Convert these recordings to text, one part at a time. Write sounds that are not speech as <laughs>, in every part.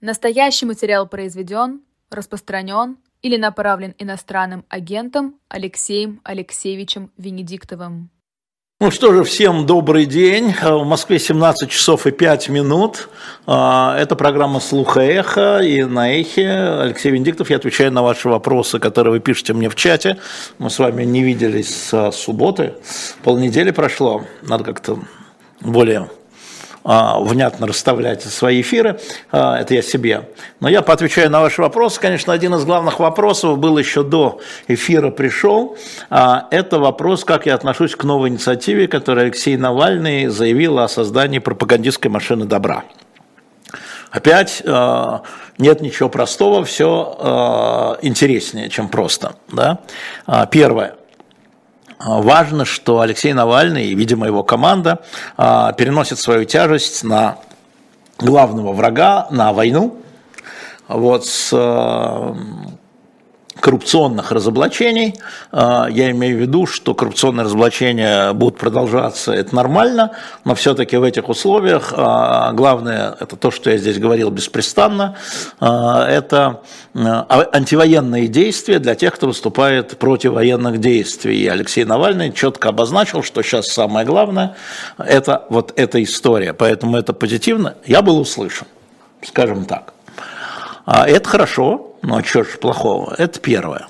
Настоящий материал произведен, распространен или направлен иностранным агентом Алексеем Алексеевичем Венедиктовым. Ну что же, всем добрый день. В Москве 17 часов и 5 минут. А, это программа «Слуха эхо» и на эхе Алексей Венедиктов. Я отвечаю на ваши вопросы, которые вы пишете мне в чате. Мы с вами не виделись с субботы. Полнедели прошло. Надо как-то более внятно расставлять свои эфиры, а, это я себе. Но я поотвечаю на ваши вопросы. Конечно, один из главных вопросов был еще до эфира пришел. А, это вопрос, как я отношусь к новой инициативе, которую Алексей Навальный заявил о создании пропагандистской машины добра. Опять нет ничего простого, все интереснее, чем просто. Да? Первое. А, важно, что Алексей Навальный и, видимо, его команда а, переносят свою тяжесть на главного врага, на войну. Вот с коррупционных разоблачений. А, я имею в виду, что коррупционные разоблачения будут продолжаться, это нормально, но все-таки в этих условиях а, главное, это то, что я здесь говорил беспрестанно, а, это антивоенные действия для тех, кто выступает против военных действий. И Алексей Навальный четко обозначил, что сейчас самое главное – это вот эта история. Поэтому это позитивно. Я был услышан, скажем так. Это хорошо, ну а что ж плохого? Это первое.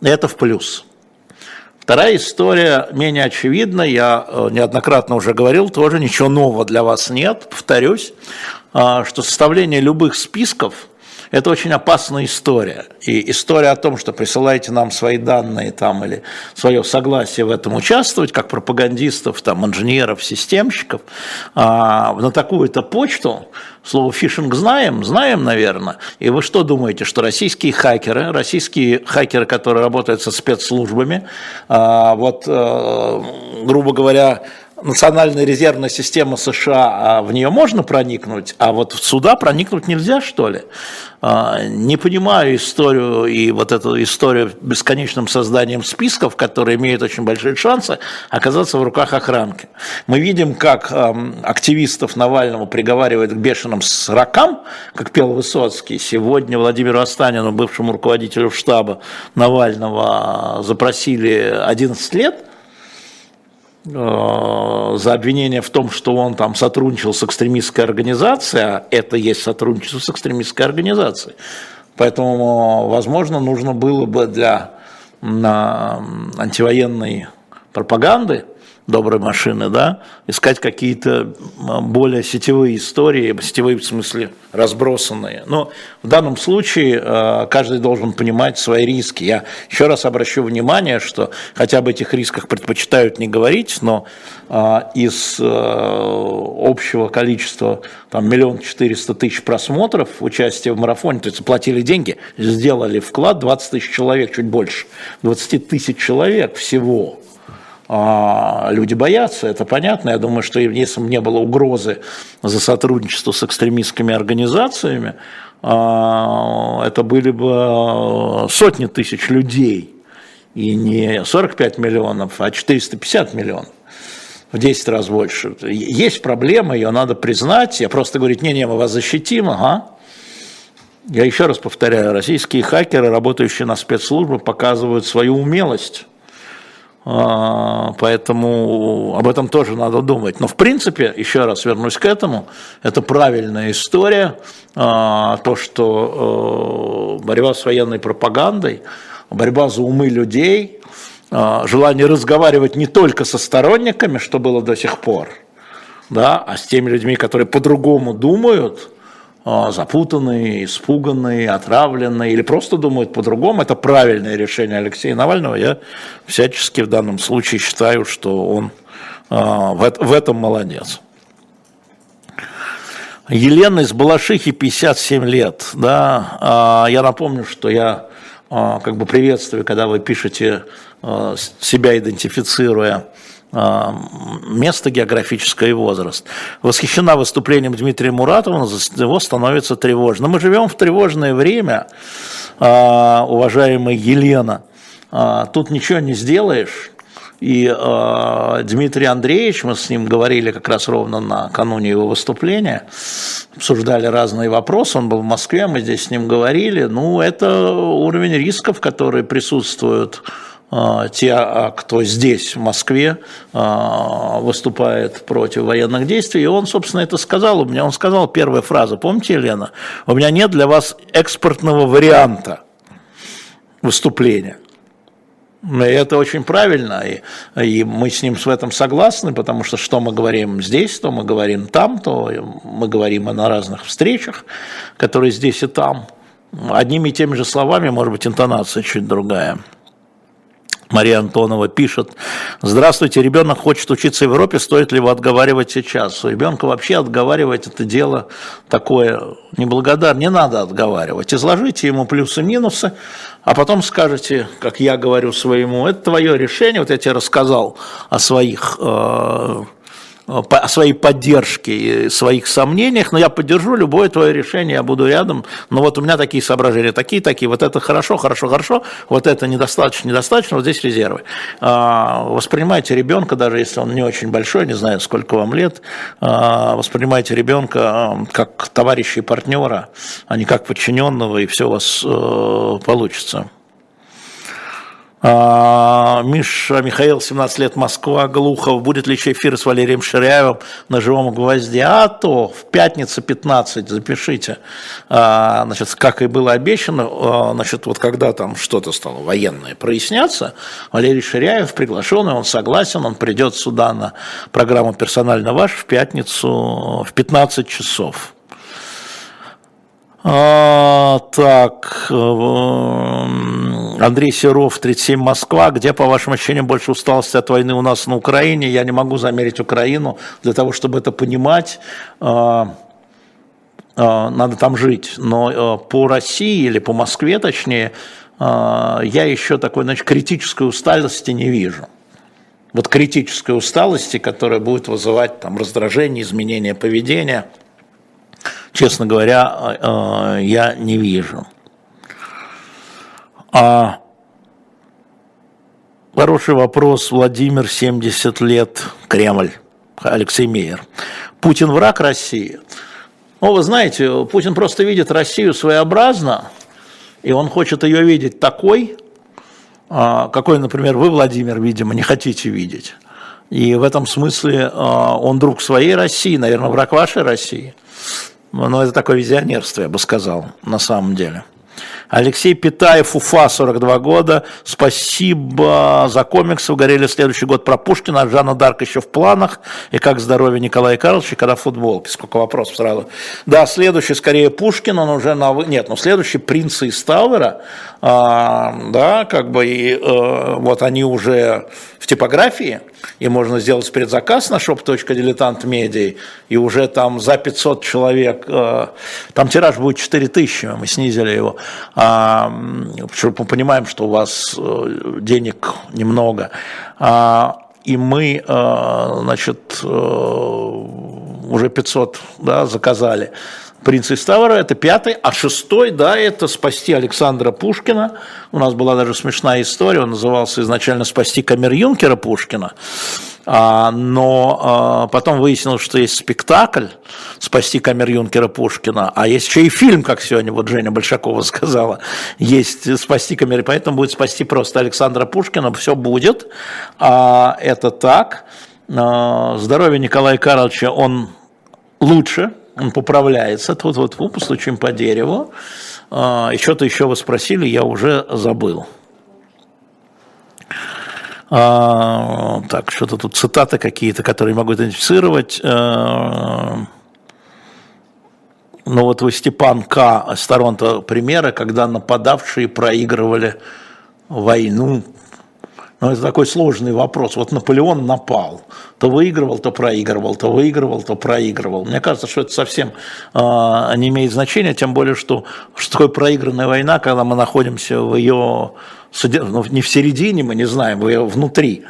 Это в плюс. Вторая история менее очевидна, я э, неоднократно уже говорил, тоже ничего нового для вас нет, повторюсь, а, что составление любых списков – это очень опасная история. И история о том, что присылаете нам свои данные там, или свое согласие в этом участвовать, как пропагандистов, там, инженеров, системщиков, а, на такую-то почту, Слово фишинг знаем, знаем, наверное. И вы что думаете, что российские хакеры, российские хакеры, которые работают со спецслужбами, а, вот, э, грубо говоря, национальная резервная система США, а в нее можно проникнуть, а вот в суда проникнуть нельзя, что ли? А, не понимаю историю и вот эту историю бесконечным созданием списков, которые имеют очень большие шансы оказаться в руках охранки. Мы видим, как активистов Навального приговаривают к бешеным срокам, как пел Высоцкий. Сегодня Владимиру Останину, бывшему руководителю штаба Навального, запросили 11 лет – за обвинение в том, что он там сотрудничал с экстремистской организацией, а это есть сотрудничество с экстремистской организацией. Поэтому, возможно, нужно было бы для антивоенной пропаганды доброй машины, да, искать какие-то более сетевые истории, сетевые в смысле разбросанные. Но в данном случае э, каждый должен понимать свои риски. Я еще раз обращу внимание, что хотя бы этих рисках предпочитают не говорить, но э, из э, общего количества там миллион четыреста тысяч просмотров участия в марафоне, то есть заплатили деньги, сделали вклад 20 тысяч человек, чуть больше, 20 тысяч человек всего люди боятся, это понятно. Я думаю, что если бы не было угрозы за сотрудничество с экстремистскими организациями, а, это были бы сотни тысяч людей. И не 45 миллионов, а 450 миллионов. В 10 раз больше. Есть проблема, ее надо признать. Я просто говорю, не-не, мы вас защитим, ага. Я еще раз повторяю, российские хакеры, работающие на спецслужбы, показывают свою умелость а, поэтому об этом тоже надо думать. Но в принципе, еще раз вернусь к этому, это правильная история, а, то, что э, борьба с военной пропагандой, борьба за умы людей, а, желание разговаривать не только со сторонниками, что было до сих пор, да, а с теми людьми, которые по-другому думают – а, запутанные, испуганные, отравленные или просто думают по-другому. Это правильное решение Алексея Навального. Я всячески в данном случае считаю, что он а, в этом молодец. Елена из Балашихи, 57 лет. Да, а, я напомню, что я как бы приветствую, когда вы пишете себя идентифицируя а, место географическое и возраст. Восхищена выступлением Дмитрия Муратова, за него становится тревожно. Мы живем в тревожное время, а, уважаемая Елена. А, тут ничего не сделаешь. И э, Дмитрий Андреевич, мы с ним говорили как раз ровно накануне его выступления, обсуждали разные вопросы, он был в Москве, мы здесь с ним говорили, ну, это уровень рисков, которые присутствуют а, те, а, кто здесь, в Москве, а, выступает против военных действий. И он, собственно, это сказал. У меня он сказал первая фраза, помните, Елена? У меня нет для вас экспортного варианта выступления. И это очень правильно, и, и мы с ним в этом согласны, потому что что мы говорим здесь, то мы говорим там, то мы говорим и на разных встречах, которые здесь и там. Одними и теми же словами, может быть, интонация чуть другая. Мария Антонова пишет, здравствуйте, ребенок хочет учиться в Европе, стоит ли его отговаривать сейчас? У ребенка вообще отговаривать это дело такое неблагодарное, не надо отговаривать. Изложите ему плюсы-минусы, а потом скажете, как я говорю своему, это твое решение, вот я тебе рассказал о своих э, о своей поддержке и своих сомнениях, но я поддержу любое твое решение, я буду рядом, но вот у меня такие соображения, такие, такие, вот это хорошо, хорошо, хорошо, вот это недостаточно, недостаточно, вот здесь резервы. А, воспринимайте ребенка, даже если он не очень большой, не знаю, сколько вам лет, а, воспринимайте ребенка как товарища и партнера, а не как подчиненного, и все у вас э, получится. А, Миша Михаил, 17 лет, Москва, Глухов. Будет ли еще эфир с Валерием Ширяевым на живом гвозде? А то в пятницу 15, запишите. А, значит, как и было обещано, а, значит, вот когда там что-то стало военное проясняться, Валерий Ширяев приглашенный, он согласен, он придет сюда на программу «Персонально ваш» в пятницу в 15 часов. А, так, э, Андрей Серов, 37 Москва. Где, по вашим ощущениям, больше усталости от войны у нас на Украине? Я не могу замерить Украину. Для того, чтобы это понимать, э, э, надо там жить. Но по России или по Москве, точнее, я еще такой, значит, критической усталости не вижу. Вот критической усталости, которая будет вызывать там раздражение, изменение поведения – честно говоря, я не вижу. А хороший вопрос, Владимир, 70 лет, Кремль, Алексей Мейер. Путин враг России? Ну, вы знаете, Путин просто видит Россию своеобразно, и он хочет ее видеть такой, а, какой, например, вы, Владимир, видимо, не хотите видеть. И в этом смысле а, он друг своей России, наверное, враг вашей России. Ну, это такое визионерство, я бы сказал, на самом деле. Алексей Питаев, Уфа, 42 года. Спасибо за комиксы. Угорели следующий год про Пушкина. А Жанна Дарк еще в планах. И как здоровье Николая Карловича, когда футболки. Сколько вопросов сразу. Да, следующий скорее Пушкин, он уже на... Нет, ну следующий принцы из Тауэра. А, да, как бы и а, вот они уже в типографии и можно сделать предзаказ на shop.diletant.media, и уже там за 500 человек, э, там тираж будет 4000, мы снизили его, а, мы понимаем, что у вас э, денег немного, а, и мы, э, значит, уже 500 да, заказали. «Принц из Тавра» – это пятый, а шестой, да, это «Спасти Александра Пушкина». У нас была даже смешная история, он назывался изначально «Спасти камер-юнкера Пушкина», а, но а, потом выяснилось, что есть спектакль «Спасти камер-юнкера Пушкина», а есть еще и фильм, как сегодня вот Женя Большакова сказала, есть «Спасти камер», поэтому будет «Спасти просто Александра Пушкина», все будет, а, это так. Здоровье Николая Карловича, он лучше, он поправляется, вот вот вот постучим по дереву. А, и что-то еще вы спросили, я уже забыл. А, так, что-то тут цитаты какие-то, которые могу идентифицировать. А, ну вот вы Степан К. с Торонто примеры, когда нападавшие проигрывали войну но это такой сложный вопрос. Вот Наполеон напал, то выигрывал, то проигрывал, то выигрывал, то проигрывал. Мне кажется, что это совсем э, не имеет значения, тем более, что, что такое проигранная война, когда мы находимся в ее, ну, не в середине, мы не знаем, в ее внутри.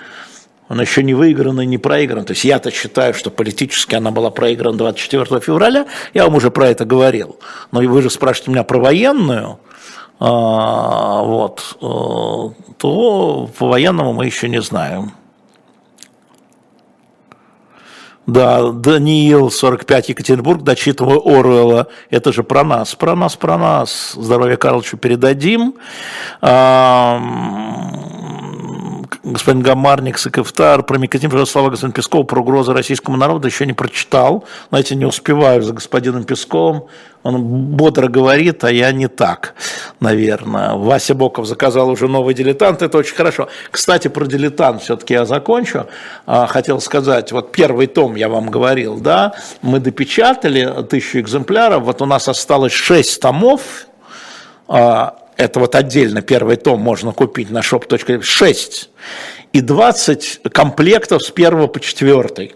Она еще не выиграна и не проиграна. То есть я-то считаю, что политически она была проиграна 24 февраля, я вам уже про это говорил. Но вы же спрашиваете меня про военную, а, вот, э, то по-военному мы еще не знаем. Да, Даниил 45, Екатеринбург, дочитываю Оруэлла. Это же про нас, про нас, про нас. Здоровье Карловичу передадим. Господин Гамарник, Сыкофтар, про Микотин, слова господин Песков, про угрозы российскому народу еще не прочитал. Знаете, не успеваю за господином Песковым. Он бодро говорит, а я не так, наверное. Вася Боков заказал уже новый дилетант, это очень хорошо. Кстати, про дилетант все-таки я закончу. А, хотел сказать, вот первый том я вам говорил, да, мы допечатали тысячу экземпляров, вот у нас осталось шесть томов, а, это вот отдельно первый том можно купить на shop.ru, 6 и 20 комплектов с 1 по 4.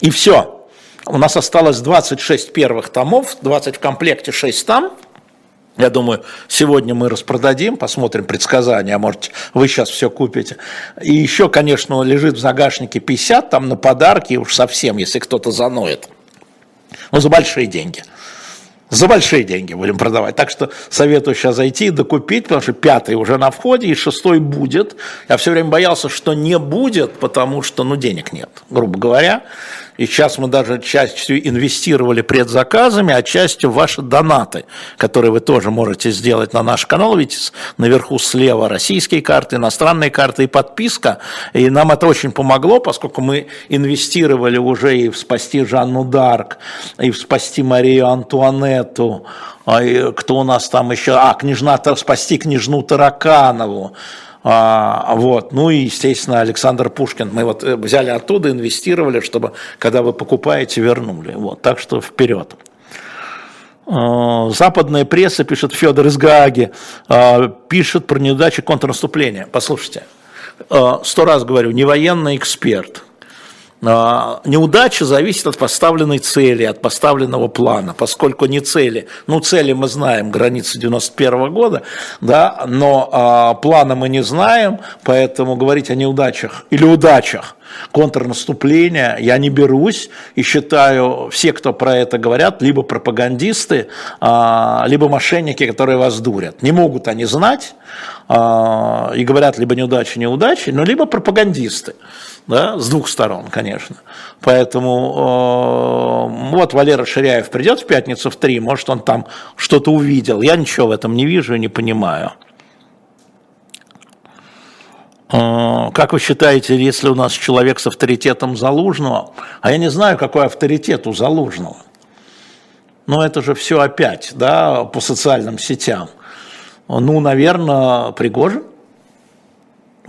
И все. У нас осталось 26 первых томов, 20 в комплекте, 6 там. Я думаю, сегодня мы распродадим, посмотрим предсказания, а может вы сейчас все купите. И еще, конечно, лежит в загашнике 50 там на подарки, уж совсем, если кто-то заноет. Но за большие деньги за большие деньги будем продавать. Так что советую сейчас зайти и докупить, потому что пятый уже на входе, и шестой будет. Я все время боялся, что не будет, потому что ну, денег нет, грубо говоря. И сейчас мы даже частью инвестировали предзаказами, а частью ваши донаты, которые вы тоже можете сделать на наш канал. Видите, наверху слева российские карты, иностранные карты и подписка. И нам это очень помогло, поскольку мы инвестировали уже и в спасти Жанну Дарк, и в спасти Марию Антуанетту, а кто у нас там еще, а, княжна, спасти княжну Тараканову, а, вот. Ну и, естественно, Александр Пушкин. Мы вот э, взяли оттуда, инвестировали, чтобы, когда вы покупаете, вернули. Вот. Так что вперед. А, западная пресса, пишет Федор из Гааги, а, пишет про неудачи контрнаступления. Послушайте, а, сто раз говорю, не военный эксперт – неудача зависит от поставленной цели, от поставленного плана, поскольку не цели, ну цели мы знаем, границы 91 года, да, но а, плана мы не знаем, поэтому говорить о неудачах или удачах контрнаступления я не берусь. И считаю, все, кто про это говорят, либо пропагандисты, а, либо мошенники, которые вас дурят. Не могут они знать а, и говорят либо неудачи, неудачи, но либо пропагандисты да, с двух сторон, конечно. Поэтому э, вот Валера Ширяев придет в пятницу в три, может, он там что-то увидел. Я ничего в этом не вижу и не понимаю. Э, как вы считаете, если у нас человек с авторитетом Залужного, а я не знаю, какой авторитет у Залужного, но это же все опять, да, по социальным сетям. Ну, наверное, Пригожин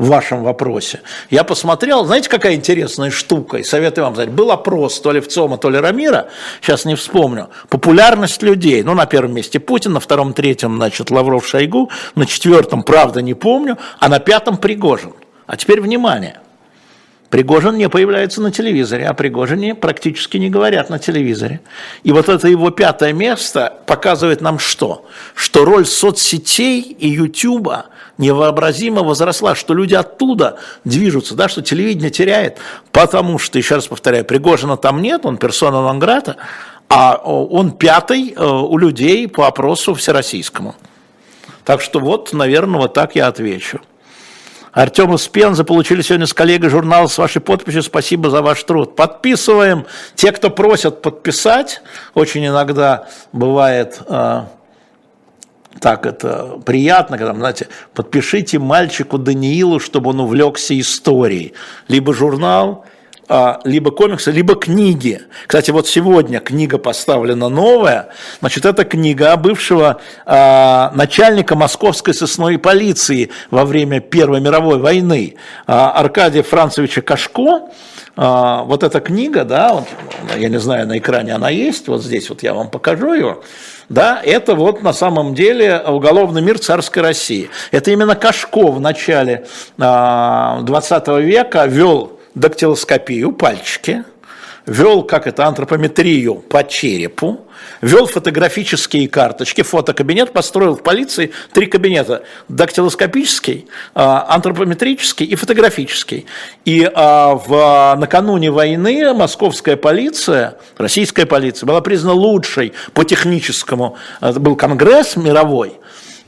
в вашем вопросе. Я посмотрел, знаете, какая интересная штука, и советую вам знать. Был опрос то ли в ЦОМа, то ли Рамира, сейчас не вспомню, популярность людей. Ну, на первом месте Путин, на втором, третьем, значит, Лавров, Шойгу, на четвертом, правда, не помню, а на пятом Пригожин. А теперь внимание. Пригожин не появляется на телевизоре, а Пригожине практически не говорят на телевизоре. И вот это его пятое место показывает нам что? Что роль соцсетей и Ютуба невообразимо возросла, что люди оттуда движутся, да, что телевидение теряет, потому что, еще раз повторяю, Пригожина там нет, он персона нон а он пятый э, у людей по опросу всероссийскому. Так что вот, наверное, вот так я отвечу. Артем из Пензы получили сегодня с коллегой журнал с вашей подписью. Спасибо за ваш труд. Подписываем. Те, кто просят подписать, очень иногда бывает э, так это приятно, когда, знаете, подпишите мальчику Даниилу, чтобы он увлекся историей. Либо журнал, а, либо комиксы, либо книги. Кстати, вот сегодня книга поставлена новая. Значит, это книга бывшего а, начальника московской сосной полиции во время Первой мировой войны а, Аркадия Францевича Кашко. Вот эта книга, да, вот, я не знаю, на экране она есть, вот здесь вот я вам покажу ее да, это вот на самом деле уголовный мир царской России. Это именно Кашко в начале 20 а, века вел дактилоскопию, пальчики, вел, как это, антропометрию по черепу, вел фотографические карточки, фотокабинет, построил в полиции три кабинета, дактилоскопический, а, антропометрический и фотографический. И а, в, накануне войны московская полиция, российская полиция была признана лучшей по техническому, был конгресс мировой,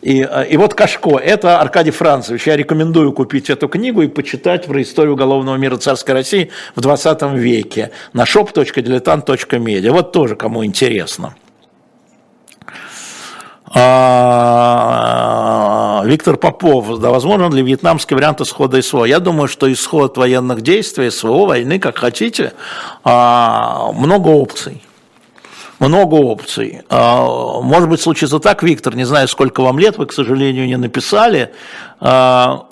И, э, и вот Кашко, это Аркадий Францевич. Я рекомендую купить эту книгу и почитать про историю уголовного мира царской России в 20 веке на shop.diletant.media. Вот тоже кому интересно. А, Виктор Попов, да, возможно ли вьетнамский вариант исхода СВО? Я думаю, что исход военных действий, СВО, войны, как хотите, а, много опций много опций. А, может быть, случится так, Виктор, не знаю, сколько вам лет, вы, к сожалению, не написали. А,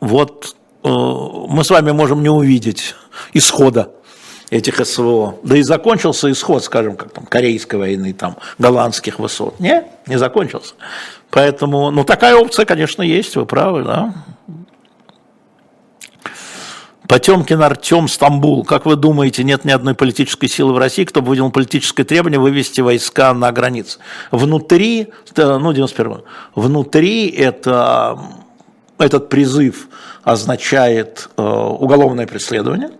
вот э, мы с вами можем не увидеть исхода этих СВО. Да и закончился исход, скажем, как там Корейской войны, там голландских высот. Не, не закончился. Поэтому, ну такая опция, конечно, есть, вы правы, да. Потемкин Артем, Стамбул. Как вы думаете, нет ни одной политической силы в России, кто бы выделил политическое требование вывести войска на границы? Внутри, ну, 91 внутри это, этот призыв означает э, уголовное преследование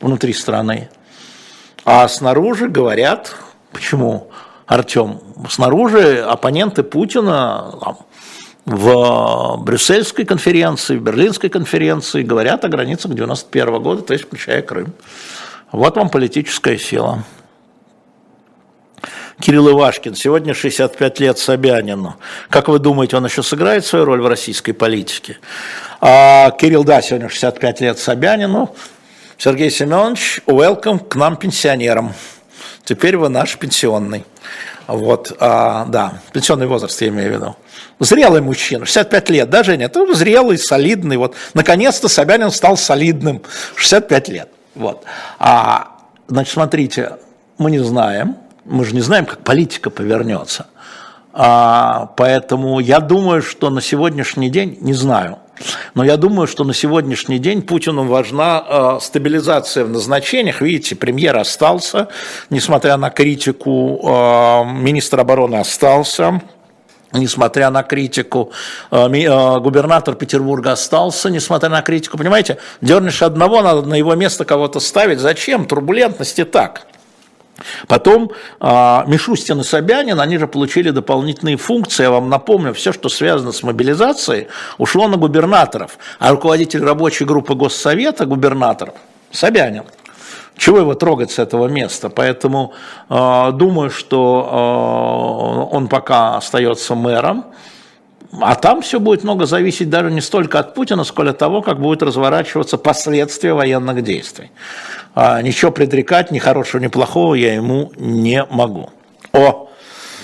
внутри страны, а снаружи говорят, почему, Артем, снаружи оппоненты Путина, там, в Брюссельской конференции, в Берлинской конференции говорят о границах 91 года, то есть включая Крым. Вот вам политическая сила. Кирилл Ивашкин, сегодня 65 лет Собянину. Как вы думаете, он еще сыграет свою роль в российской политике? А, Кирилл, да, сегодня 65 лет Собянину. Сергей Семенович, welcome к нам, пенсионерам. Теперь вы наш пенсионный. Вот, а, да, пенсионный возраст я имею в виду. Зрелый мужчина, 65 лет, да, Женя? Это зрелый, солидный. Вот, наконец-то Собянин стал солидным, 65 лет. Вот. А, значит, смотрите, мы не знаем, мы же не знаем, как политика повернется. А, поэтому я думаю, что на сегодняшний день, не знаю, но я думаю, что на сегодняшний день Путину важна э, стабилизация в назначениях. Видите, премьер остался, несмотря на критику, э, министр обороны остался, несмотря на критику, губернатор Петербурга остался, несмотря на критику. Понимаете, дернешь одного, надо на его место кого-то ставить. Зачем? Турбулентности так. Потом а, Мишустин и Собянин, они же получили дополнительные функции. Я вам напомню, все, что связано с мобилизацией, ушло на губернаторов. А руководитель рабочей группы Госсовета, губернатор, Собянин. Чего его трогать с этого места? Поэтому э, думаю, что э, он пока остается мэром. А там все будет много зависеть даже не столько от Путина, сколько от того, как будут разворачиваться последствия военных действий. А, ничего предрекать, ни хорошего, ни плохого я ему не могу. О,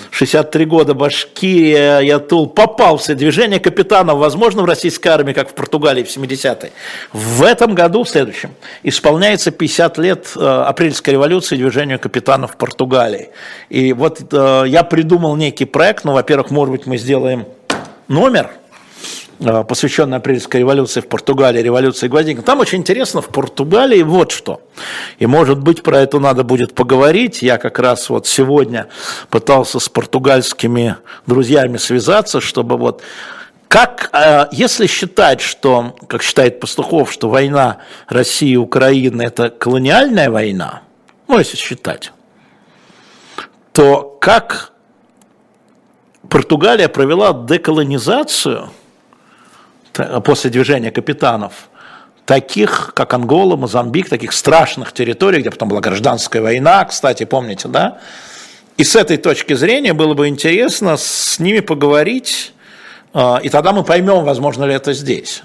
63 года, Башкирия, Ятул, попал в все движения капитанов, возможно, в российской армии, как в Португалии в 70-е. В этом году, в следующем, исполняется 50 лет э, апрельской революции движению капитанов в Португалии. И вот э, я придумал некий проект, ну, во-первых, может быть, мы сделаем номер, э, посвященный апрельской революции в Португалии, революции Гвоздика. Там очень интересно в Португалии вот что. И может быть про это надо будет поговорить. Я как раз вот сегодня пытался с португальскими друзьями связаться, чтобы вот как, э, если считать, что, как считает Пастухов, что война России и Украины – это колониальная война, ну, если считать, то как Португалия провела деколонизацию после движения капитанов таких, как Ангола, Мозамбик, таких страшных территорий, где потом была гражданская война, кстати, помните, да? И с этой точки зрения было бы интересно с ними поговорить, а, и тогда мы поймем, возможно ли это здесь.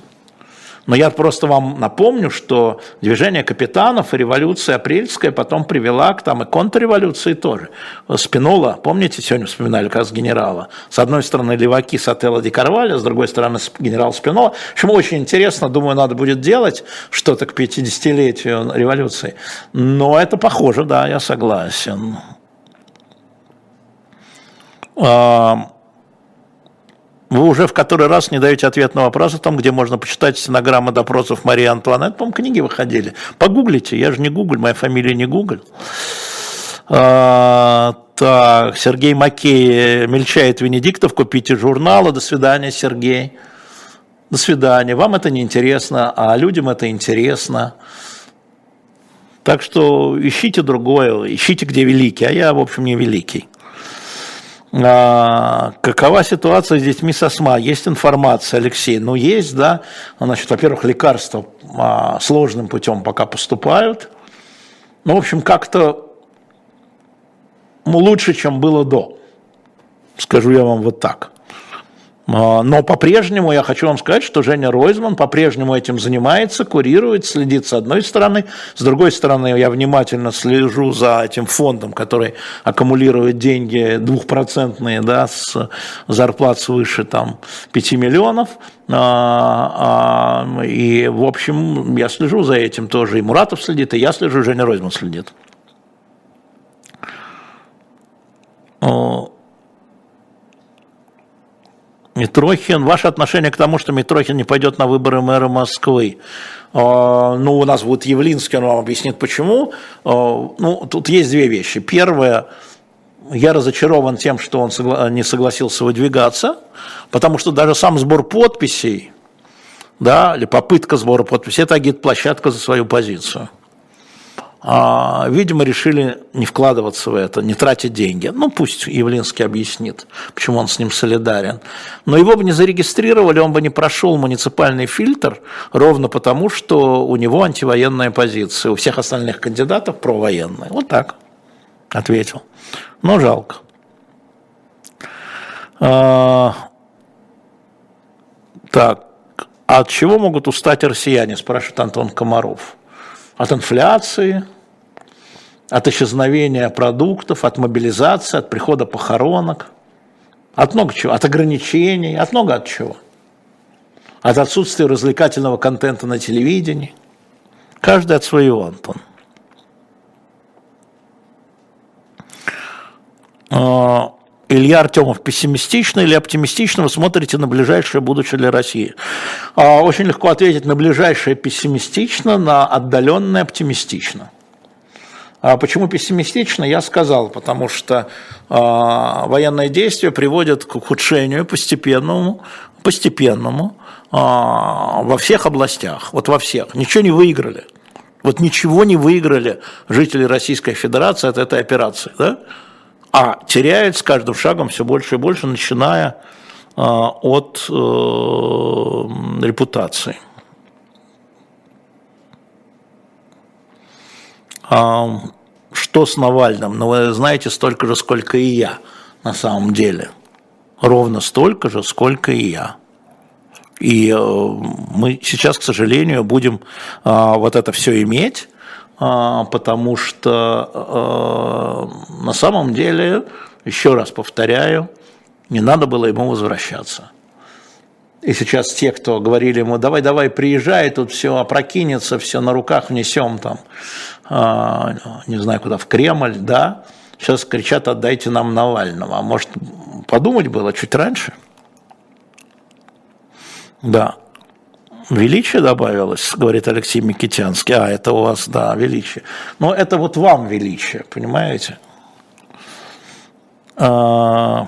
Но я просто вам напомню, что движение капитанов и революция апрельская потом привела к там и контрреволюции тоже. Спинола, помните, сегодня вспоминали как раз генерала. С одной стороны леваки Сателла Ди Карваля, с другой стороны генерал Спинола. Общем, очень интересно, думаю, надо будет делать что-то к 50-летию революции. Но это похоже, да, я согласен. Вы уже в который раз не даете ответ на вопрос о том, где можно почитать стенограммы допросов Марии Антуанетт. По-моему, книги выходили. Погуглите, я же не Гугль, моя фамилия не Гугль. А, так, Сергей Макей мельчает Венедиктов, купите журналы. До свидания, Сергей. До свидания. Вам это не интересно, а людям это интересно. Так что ищите другое, ищите, где великий, а я, в общем, не великий. А, какова ситуация с детьми с астма? Есть информация, Алексей? Ну, есть, да. Значит, во-первых, лекарства а, сложным путем пока поступают. Ну, в общем, как-то ну, лучше, чем было до. Скажу я вам вот так. А, но по-прежнему я хочу вам сказать, что Женя Ройзман по-прежнему этим занимается, курирует, следит с одной стороны. С другой стороны, я внимательно слежу за этим фондом, который аккумулирует деньги двухпроцентные, да, с зарплат свыше там, 5 миллионов. А, а, и, в общем, я слежу за этим тоже. И Муратов следит, и я слежу, Женя Ройзман следит. Митрохин, ваше отношение к тому, что Митрохин не пойдет на выборы мэра Москвы? А, ну, у нас будет Явлинский, он вам объяснит почему. А, ну, тут есть две вещи. Первое, я разочарован тем, что он не согласился выдвигаться, потому что даже сам сбор подписей, да, или попытка сбора подписей, это агит-площадка за свою позицию. А, видимо, решили не вкладываться в это, не тратить деньги. Ну, пусть Явлинский объяснит, почему он с ним солидарен. Но его бы не зарегистрировали, он бы не прошел муниципальный фильтр, ровно потому, что у него антивоенная позиция, у всех остальных кандидатов провоенная. Вот так ответил. Но жалко. А, так, от чего могут устать россияне, спрашивает Антон Комаров от инфляции, от исчезновения продуктов, от мобилизации, от прихода похоронок, от много чего, от ограничений, от много от чего. От отсутствия развлекательного контента на телевидении. Каждый от своего, Антон. А, Илья Артемов, пессимистично или оптимистично вы смотрите на ближайшее будущее для России? А, очень легко ответить на ближайшее пессимистично, на отдаленное оптимистично. А почему пессимистично, я сказал, потому что а, военные действия приводят к ухудшению постепенному, постепенному во всех областях, вот во всех. Ничего не выиграли. Вот ничего не выиграли жители Российской Федерации от этой операции. Да? а теряет с каждым шагом все больше и больше, начиная а, от э, репутации. Что с Навальным? Ну, вы знаете столько же, сколько и я на самом деле. Ровно столько же, сколько и я. И э, мы сейчас, к сожалению, будем э, вот это все иметь, а, потому что э, на самом деле, еще раз повторяю, не надо было ему возвращаться. И сейчас те, кто говорили ему, давай, давай, приезжай, тут все опрокинется, все на руках внесем там, а, не знаю куда, в Кремль, да, сейчас кричат, отдайте нам Навального. А может, подумать было чуть раньше? Да. Величие добавилось, говорит Алексей Микитянский. А, это у вас, да, величие. Но это вот вам величие, понимаете? А...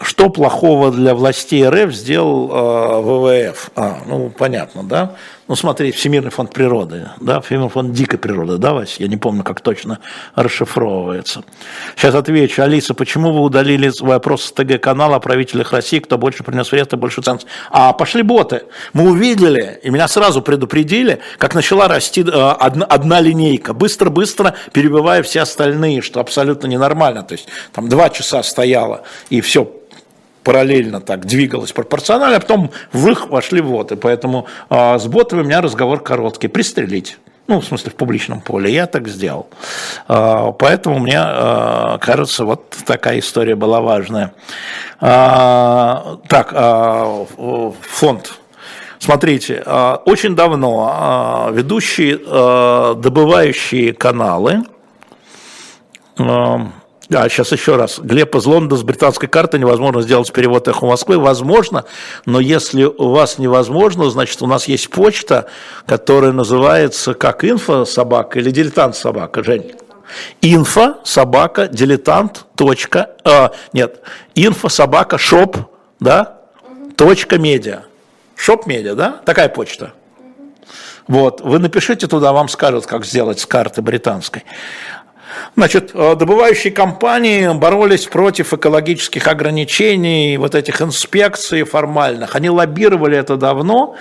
Что плохого для властей РФ сделал э, ВВФ? А, ну, понятно, да? Ну, смотри, Всемирный фонд природы, да, Всемирный фонд дикой природы, да, Вась? Я не помню, как точно расшифровывается. Сейчас отвечу. Алиса, почему вы удалили вопрос с ТГ-канала о правителях России, кто больше принес вред и больше ценностей? А, пошли боты. Мы увидели, и меня сразу предупредили, как начала расти э, одна, одна линейка, быстро-быстро перебивая все остальные, что абсолютно ненормально. То есть там два часа стояло, и все параллельно так двигалась пропорционально, а потом в их вошли боты. Поэтому э, с ботами у меня разговор короткий. Пристрелить. Ну, в смысле, в публичном поле. Я так сделал. Э, поэтому мне э, кажется, вот такая история была важная. Так, фонд. Смотрите, очень давно ведущие добывающие каналы да, сейчас еще раз. Глеб из Лондона с британской карты невозможно сделать перевод эхо Москвы. Возможно, но если у вас невозможно, значит, у нас есть почта, которая называется как info собака или дилетант собака, Жень? Info собака дилетант точка, э, нет, info собака shop, да, точка media. Shop media, да? Такая почта. Вот, вы напишите туда, вам скажут, как сделать с карты британской. Значит, э, добывающие компании боролись против экологических ограничений, вот этих инспекций формальных. Они лоббировали это давно,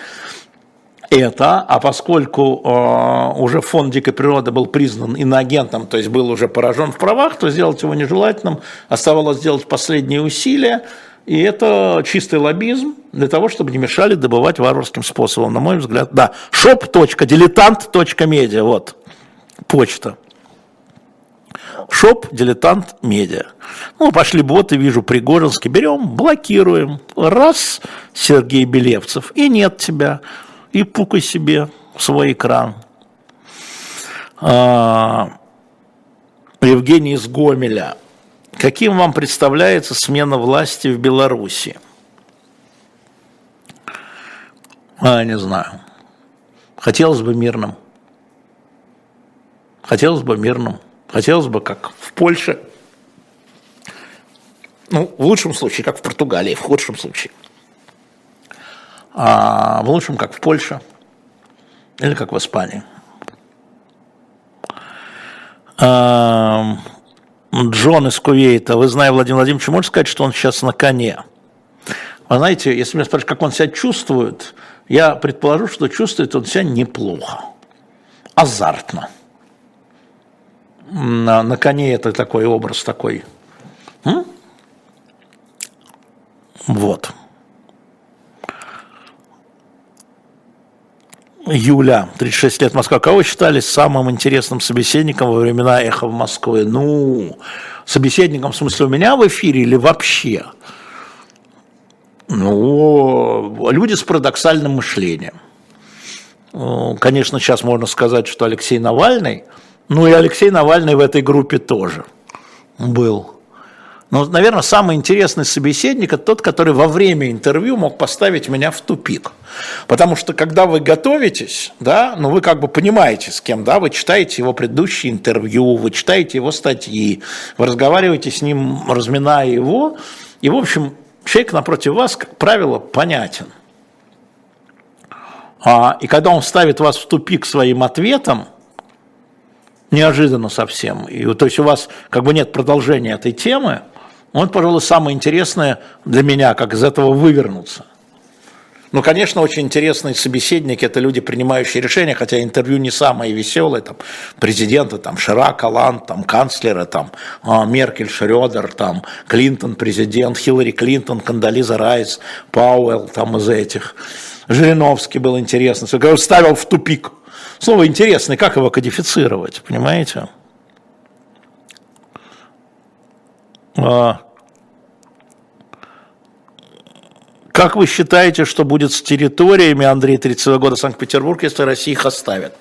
это, а поскольку э, уже фонд дикой природы был признан иноагентом, то есть был уже поражен в правах, то сделать его нежелательным, оставалось сделать последние усилия, и это чистый лоббизм для того, чтобы не мешали добывать варварским способом, на мой взгляд. Да, shop.diletant.media, вот, почта. Шоп, дилетант, медиа. Ну, пошли боты, вижу Пригожинский, берем, блокируем. Раз, Сергей Белевцев, и нет тебя и пукай себе в свой экран. А, Евгений из Гомеля. Каким вам представляется смена власти в Беларуси? А, не знаю. Хотелось бы мирным. Хотелось бы мирным. Хотелось бы, как в Польше. Ну, в лучшем случае, как в Португалии, в худшем случае – а в лучшем, как в Польше или как в Испании. А, Джон из Кувейта. Вы, зная Владимир Владимирович, можете сказать, что он сейчас на коне? Вы знаете, если меня спрашивают, как он себя чувствует, я предположу, что чувствует он себя неплохо, азартно. На, на коне это такой образ такой. М? Вот. Юля, 36 лет, Москва. Кого считали самым интересным собеседником во времена «Эхо в Москве»? Ну, собеседником, в смысле, у меня в эфире или вообще? Ну, люди с парадоксальным мышлением. Конечно, сейчас можно сказать, что Алексей Навальный, ну и Алексей Навальный в этой группе тоже был. Но, наверное, самый интересный собеседник – это тот, который во время интервью мог поставить меня в тупик. Потому что, когда вы готовитесь, да, ну, вы как бы понимаете, с кем, да, вы читаете его предыдущие интервью, вы читаете его статьи, вы разговариваете с ним, разминая его, и, в общем, человек напротив вас, как правило, понятен. А, и когда он ставит вас в тупик своим ответом, неожиданно совсем, и, то есть у вас как бы нет продолжения этой темы – вот, пожалуй, самое интересное для меня, как из этого вывернуться. Ну, конечно, очень интересные собеседники – это люди, принимающие решения, хотя интервью не самое веселое, там, президента, там, Ширак, Алан, там, канцлера, там, а, Меркель, Шрёдер, там, Клинтон, президент, Хиллари Клинтон, Кандализа Райс, Пауэлл, там, из этих. Жириновский был интересный, ставил в тупик. Слово «интересный», как его кодифицировать, понимаете? А, как вы считаете, что будет с территориями, Андрей, 30 года, Санкт-Петербург, если Россия их оставит?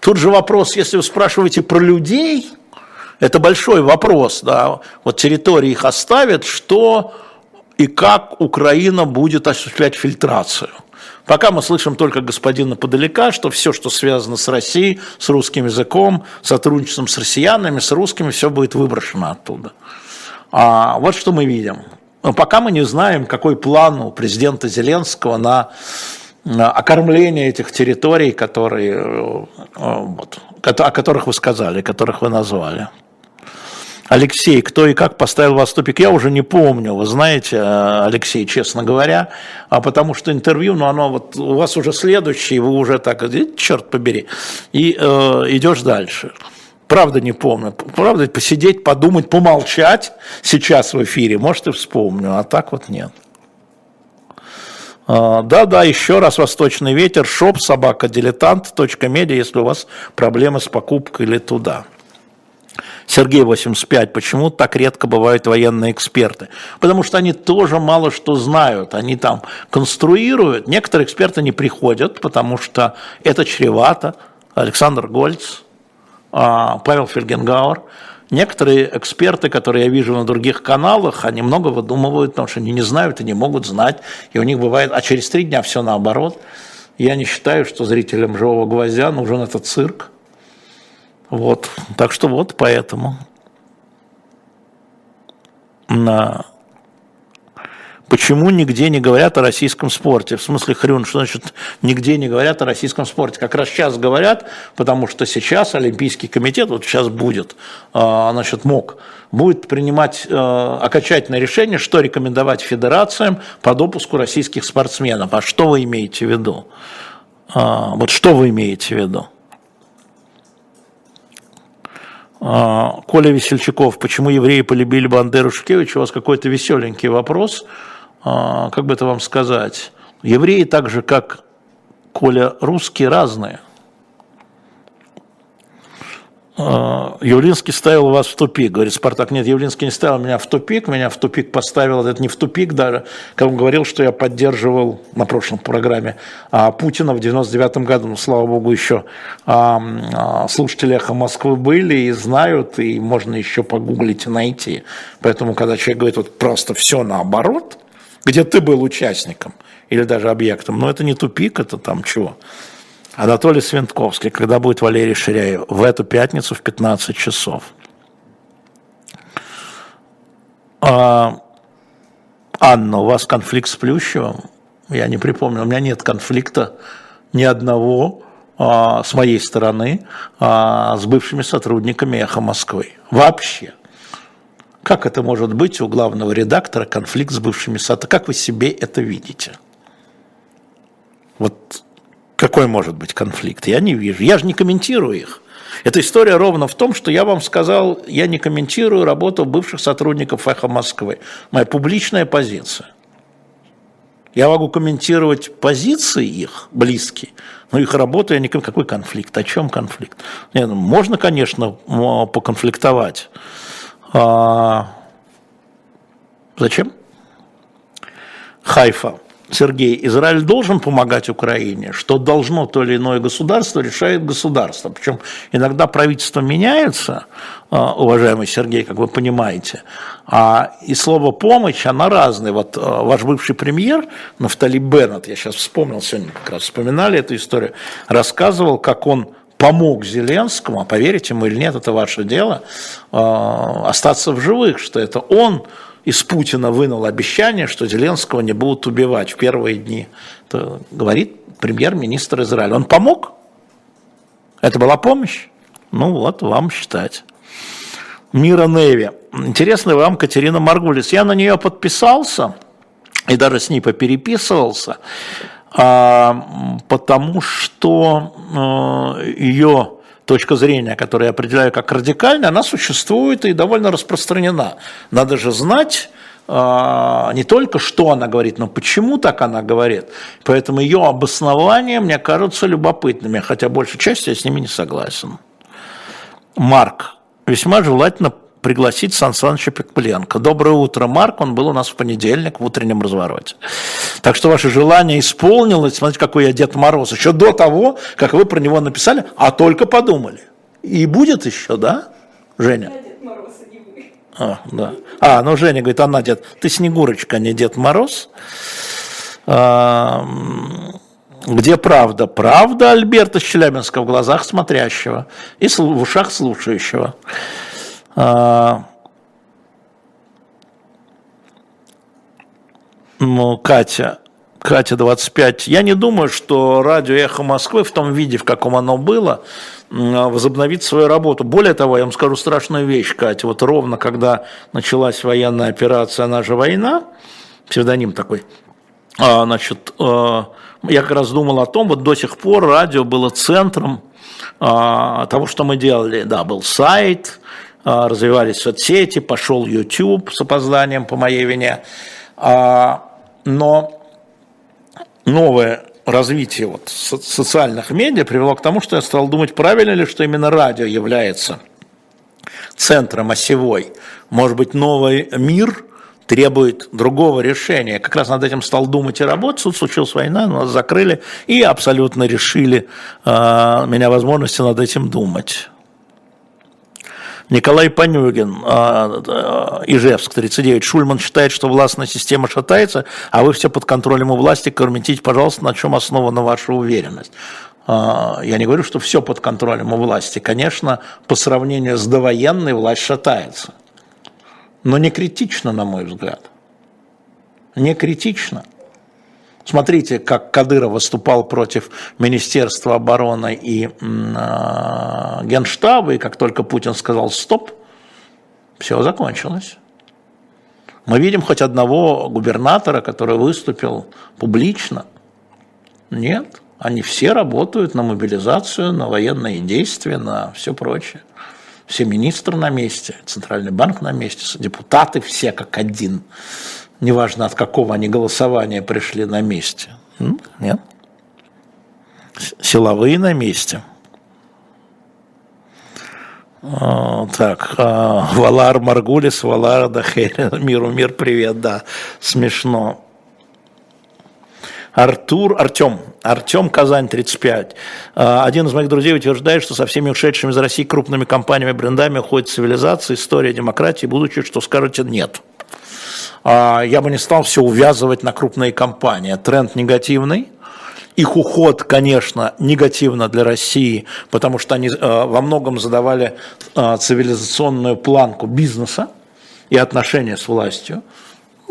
Тут же вопрос, если вы спрашиваете про людей, это большой вопрос, да, вот территории их оставят, что и как Украина будет осуществлять фильтрацию. Пока мы слышим только господина Подалека, что все, что связано с Россией, с русским языком, сотрудничеством с россиянами, с русскими, все будет выброшено оттуда. А вот что мы видим. Но пока мы не знаем, какой план у президента Зеленского на, на окормление этих территорий, которые, э, вот, о которых вы сказали, которых вы назвали. Алексей, кто и как поставил вас в тупик, я уже не помню, вы знаете, э, Алексей, честно говоря, а потому что интервью, ну оно вот у вас уже следующее, вы уже так, черт побери, и э, идешь дальше. Правда не помню. Правда, посидеть, подумать, помолчать сейчас в эфире, может, и вспомню, а так вот нет. А, да-да, еще раз «Восточный ветер», шоп, собака, дилетант, точка медиа, если у вас проблемы с покупкой или туда. Сергей 85. Почему так редко бывают военные эксперты? Потому что они тоже мало что знают. Они там конструируют. Некоторые эксперты не приходят, потому что это чревато. Александр Гольц, а, Павел Фельгенгауэр. Некоторые эксперты, которые я вижу на других каналах, они много выдумывают, потому что они не знают и не могут знать. И у них бывает, а через три дня все наоборот. Я не считаю, что зрителям «Живого гвоздя» нужен этот цирк. Вот. Так что вот поэтому. На... Почему нигде не говорят о российском спорте? В смысле, Хрюн, что значит нигде не говорят о российском спорте? Как раз сейчас говорят, потому что сейчас Олимпийский комитет, вот сейчас будет, а, значит, мог, будет принимать а, окончательное решение, что рекомендовать федерациям по допуску российских спортсменов. А что вы имеете в виду? А, вот что вы имеете в виду? Коля Весельчаков, почему евреи полюбили Бандеру Шкевича? У вас какой-то веселенький вопрос. А, как бы это вам сказать, евреи так же, как Коля, русские разные. А, Явлинский ставил вас в тупик, говорит Спартак. Нет, Явлинский не ставил меня в тупик, меня в тупик поставил, это не в тупик даже, когда он говорил, что я поддерживал на прошлом программе а, Путина в 99 году, ну, слава богу, еще слушатели «Эхо Москвы» были и знают, и можно еще погуглить и найти. Поэтому, когда человек говорит вот просто все наоборот – где ты был участником или даже объектом. Но это не тупик, это там чего. Анатолий Свинтковский, когда будет Валерий Ширяев? В эту пятницу в 15 часов. А, Анна, у вас конфликт с Плющевым? Я не припомню, у меня нет конфликта ни одного а, с моей стороны а, с бывшими сотрудниками «Эхо Москвы». Вообще. Как это может быть у главного редактора конфликт с бывшими сата? Как вы себе это видите? Вот какой может быть конфликт? Я не вижу. Я же не комментирую их. Эта история ровно в том, что я вам сказал, я не комментирую работу бывших сотрудников «Эхо Москвы». Моя публичная позиция. Я могу комментировать позиции их, близкие, но их работу я не... Какой конфликт? О чем конфликт? Нет, ну, можно, конечно, поконфликтовать а, зачем? Хайфа. Сергей, Израиль должен помогать Украине, что должно то или иное государство, решает государство. Причем иногда правительство меняется, а, уважаемый Сергей, как вы понимаете, а и слово «помощь», она разная. Вот а, ваш бывший премьер Нафтали Беннет, я сейчас вспомнил, сегодня как раз вспоминали эту историю, рассказывал, как он помог Зеленскому, а поверите ему или нет, это ваше дело, а, остаться в живых, что это он из Путина вынул обещание, что Зеленского не будут убивать в первые дни. Это говорит премьер-министр Израиля. Он помог? Это была помощь? Ну вот, вам считать. Мира Неви. Интересно вам Катерина Маргулис. Я на нее подписался и даже с ней попереписывался. А, потому что э, ее точка зрения, которую я определяю как радикальная, она существует и довольно распространена. Надо же знать а, не только что она говорит, но почему так она говорит. Поэтому ее обоснования мне кажутся любопытными, хотя большей части я с ними не согласен. Марк, весьма желательно пригласить Сан Саныча Пекпленко. Доброе утро, Марк. Он был у нас в понедельник в утреннем развороте. Так что ваше желание исполнилось. Смотрите, какой я Дед Мороз. Еще до того, как вы про него написали, а только подумали. И будет еще, да, Женя? А, да. А, ну Женя говорит, она дед, ты Снегурочка, а не Дед Мороз. А, где правда? Правда Альберта Челябинска в глазах смотрящего и в ушах слушающего. А, ну, Катя, Катя 25. Я не думаю, что радио «Эхо Москвы» в том виде, в каком оно было, возобновит свою работу. Более того, я вам скажу страшную вещь, Катя. Вот ровно когда началась военная операция «Наша война», псевдоним такой, а, значит, а, я как раз думал о том, вот до сих пор радио было центром того, что мы делали. Да, был сайт, а, развивались соцсети, пошел YouTube с опозданием по моей вине. А, но новое развитие вот социальных медиа привело к тому, что я стал думать, правильно ли, что именно радио является центром осевой. Может быть, новый мир требует другого решения. Как раз над этим стал думать и работать. Тут случилась война, нас закрыли и абсолютно решили э, меня возможности над этим думать. Николай Панюгин, а, Ижевск, 39. Шульман считает, что властная система шатается, а вы все под контролем у власти. Комментите, пожалуйста, на чем основана ваша уверенность. А, я не говорю, что все под контролем у власти. Конечно, по сравнению с довоенной власть шатается. Но не критично, на мой взгляд. не критично. Смотрите, как Кадыров выступал против Министерства обороны и э, Генштаба, и как только Путин сказал «стоп», все закончилось. Мы видим хоть одного губернатора, который выступил публично. Нет, они все работают на мобилизацию, на военные действия, на все прочее. Все министры на месте, Центральный банк на месте, депутаты все как один неважно от какого они голосования пришли на месте. Нет. Силовые на месте. А, так, а, Валар Маргулис, Валар Дахер, <laughs> миру мир, привет, да, смешно. Артур, Артем, Артем Казань, 35. А, один из моих друзей утверждает, что со всеми ушедшими из России крупными компаниями, брендами уходит цивилизация, история демократии, будучи, что скажете нет. А, я бы не стал все увязывать на крупные компании. Тренд негативный. Их уход, конечно, негативно для России, потому что они а, во многом задавали а, цивилизационную планку бизнеса и отношения с властью.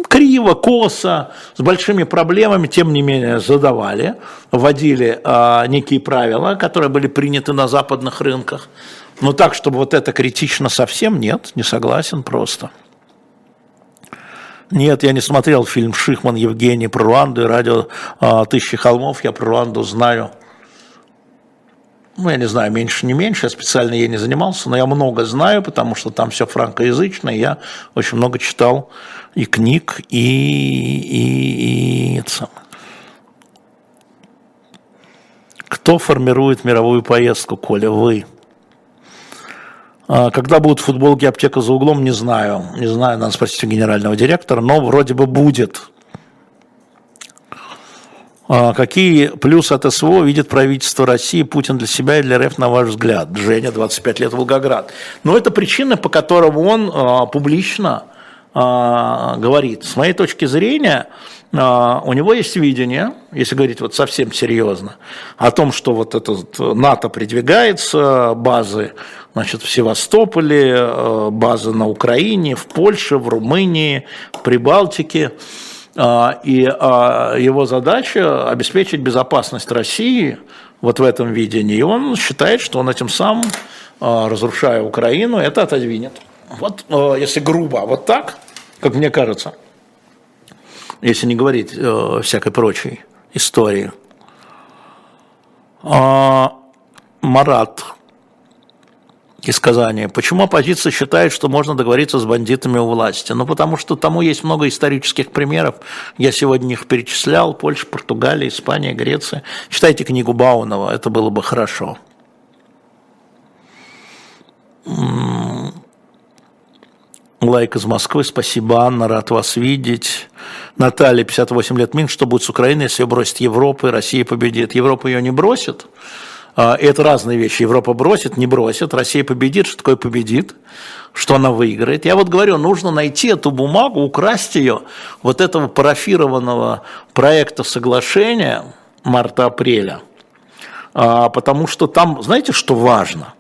Криво, косо, с большими проблемами, тем не менее, задавали, вводили некие правила, которые были приняты на западных рынках. Но так, чтобы вот это критично совсем нет, не согласен просто. Нет, я не смотрел фильм Шихман Евгений про Руанду и радио а, «Тысячи холмов». Я про Руанду знаю, ну, я не знаю, меньше, не меньше, я специально ей не занимался, но я много знаю, потому что там все франкоязычное, я очень много читал и книг, и, и, и это Кто формирует мировую поездку, Коля, вы? А, когда будут футболки аптека за углом, не знаю. Не знаю, надо спросить у генерального директора, но вроде бы будет. А, какие плюсы от СВО видит правительство России, Путин для себя и для РФ, на ваш взгляд? Женя, 25 лет, Волгоград. Но это причина, по которым он а, публично говорит. С моей точки зрения, у него есть видение, если говорить вот совсем серьезно, о том, что вот этот НАТО придвигается, базы значит, в Севастополе, э, базы на Украине, в Польше, в Румынии, в Прибалтике. А, и а, его задача обеспечить безопасность России вот в этом видении. И он считает, что он этим самым, а, разрушая Украину, это отодвинет. Вот э, если грубо, вот так, как мне кажется, если не говорить э, всякой прочей истории. Марат из Казани. Почему оппозиция считает, что можно договориться с бандитами у власти? Ну, потому что тому есть много исторических примеров. Я сегодня их перечислял. Польша, Португалия, Испания, Греция. Читайте книгу Баунова, это было бы хорошо. Лайк из Москвы, спасибо, Анна, рад вас видеть. Наталья, 58 лет, Мин, что будет с Украиной, если ее бросит Европа, и Россия победит? Европа ее не бросит. А, это разные вещи. Европа бросит, не бросит, Россия победит, что такое победит, что она выиграет. Я вот говорю, нужно найти эту бумагу, украсть ее, вот этого парафированного проекта соглашения марта-апреля, а, потому что там, знаете, что важно?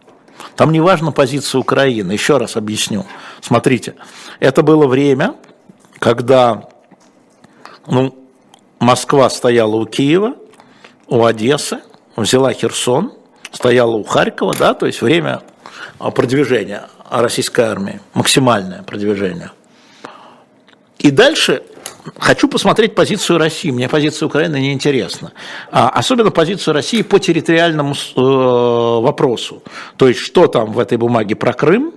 Там не важна позиция Украины. Еще раз объясню. Смотрите, это было время, когда ну, Москва стояла у Киева, у Одессы, взяла Херсон, стояла у Харькова, да, то есть время а, продвижения российской армии, максимальное продвижение. И дальше хочу посмотреть позицию России. Мне позиция Украины не интересна. А, особенно позицию России по территориальному э, вопросу. То есть, что там в этой бумаге про Крым,